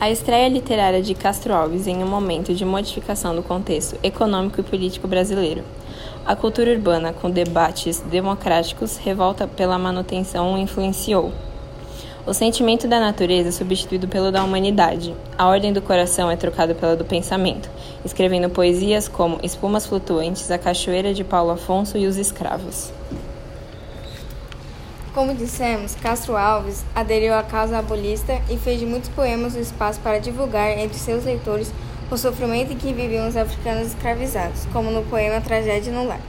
A estreia literária de Castro Alves em um momento de modificação do contexto econômico e político brasileiro. A cultura urbana, com debates democráticos, revolta pela manutenção influenciou. O sentimento da natureza é substituído pelo da humanidade. A ordem do coração é trocada pela do pensamento, escrevendo poesias como Espumas Flutuantes, A Cachoeira de Paulo Afonso e Os Escravos. Como dissemos, Castro Alves aderiu à causa abolista e fez de muitos poemas o espaço para divulgar entre seus leitores o sofrimento em que viviam os africanos escravizados, como no poema Tragédia no Lar.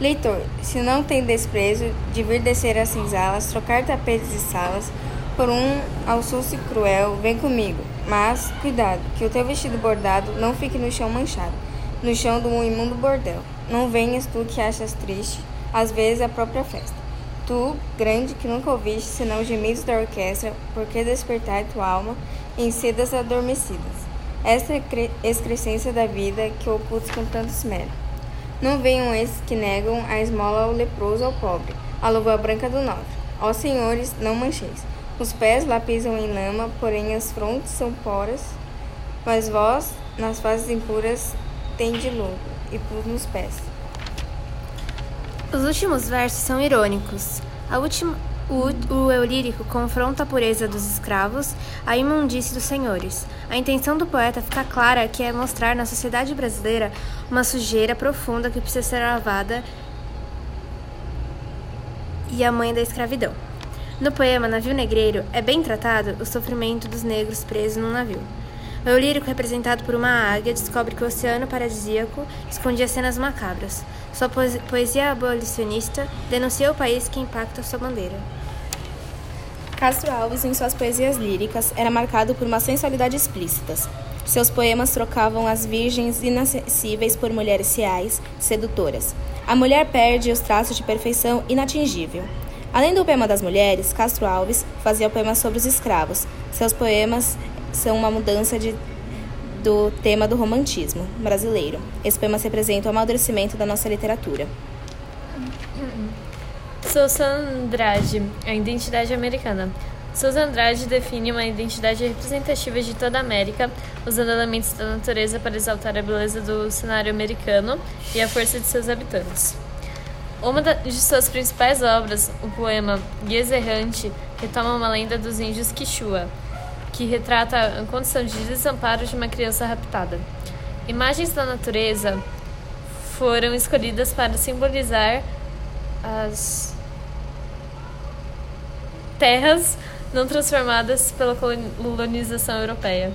Leitor, se não tem desprezo de vir descer as cinzalas, trocar tapetes e salas por um alçuce cruel, vem comigo. Mas, cuidado, que o teu vestido bordado não fique no chão manchado, no chão um imundo bordel. Não venhas tu que achas triste, às vezes a própria festa. Tu, grande, que nunca ouviste senão gemidos da orquestra, por que despertar tua alma em sedas adormecidas? Esta é excrescência da vida que ocultas com tanto esmero. Não venham esses que negam a esmola ao leproso ao pobre, a luva branca do nobre. Ó senhores, não mancheis. Os pés lá pisam em lama, porém as frontes são poras. Mas vós, nas fases impuras, tende lobo e pus nos pés. Os últimos versos são irônicos. Última, o, o confronta a pureza dos escravos à imundície dos senhores. A intenção do poeta fica clara que é mostrar na sociedade brasileira uma sujeira profunda que precisa ser lavada e a mãe da escravidão. No poema Navio Negreiro é bem tratado o sofrimento dos negros presos num navio. O lírico, representado por uma águia, descobre que o oceano paradisíaco escondia cenas macabras. Sua poesia abolicionista denuncia o país que impacta sua bandeira. Castro Alves, em suas poesias líricas, era marcado por uma sensualidade explícita. Seus poemas trocavam as virgens inacessíveis por mulheres reais, sedutoras. A mulher perde os traços de perfeição inatingível. Além do poema das mulheres, Castro Alves fazia poemas sobre os escravos. Seus poemas são uma mudança de, do tema do romantismo brasileiro. Esse poema representa o amadurecimento da nossa literatura. Sousa Andrade, a identidade americana. Sousa Andrade define uma identidade representativa de toda a América, usando elementos da natureza para exaltar a beleza do cenário americano e a força de seus habitantes. Uma de suas principais obras, o poema Guias Errante, retoma uma lenda dos índios Quichua, que retrata a condição de desamparo de uma criança raptada. Imagens da natureza foram escolhidas para simbolizar as terras não transformadas pela colonização europeia.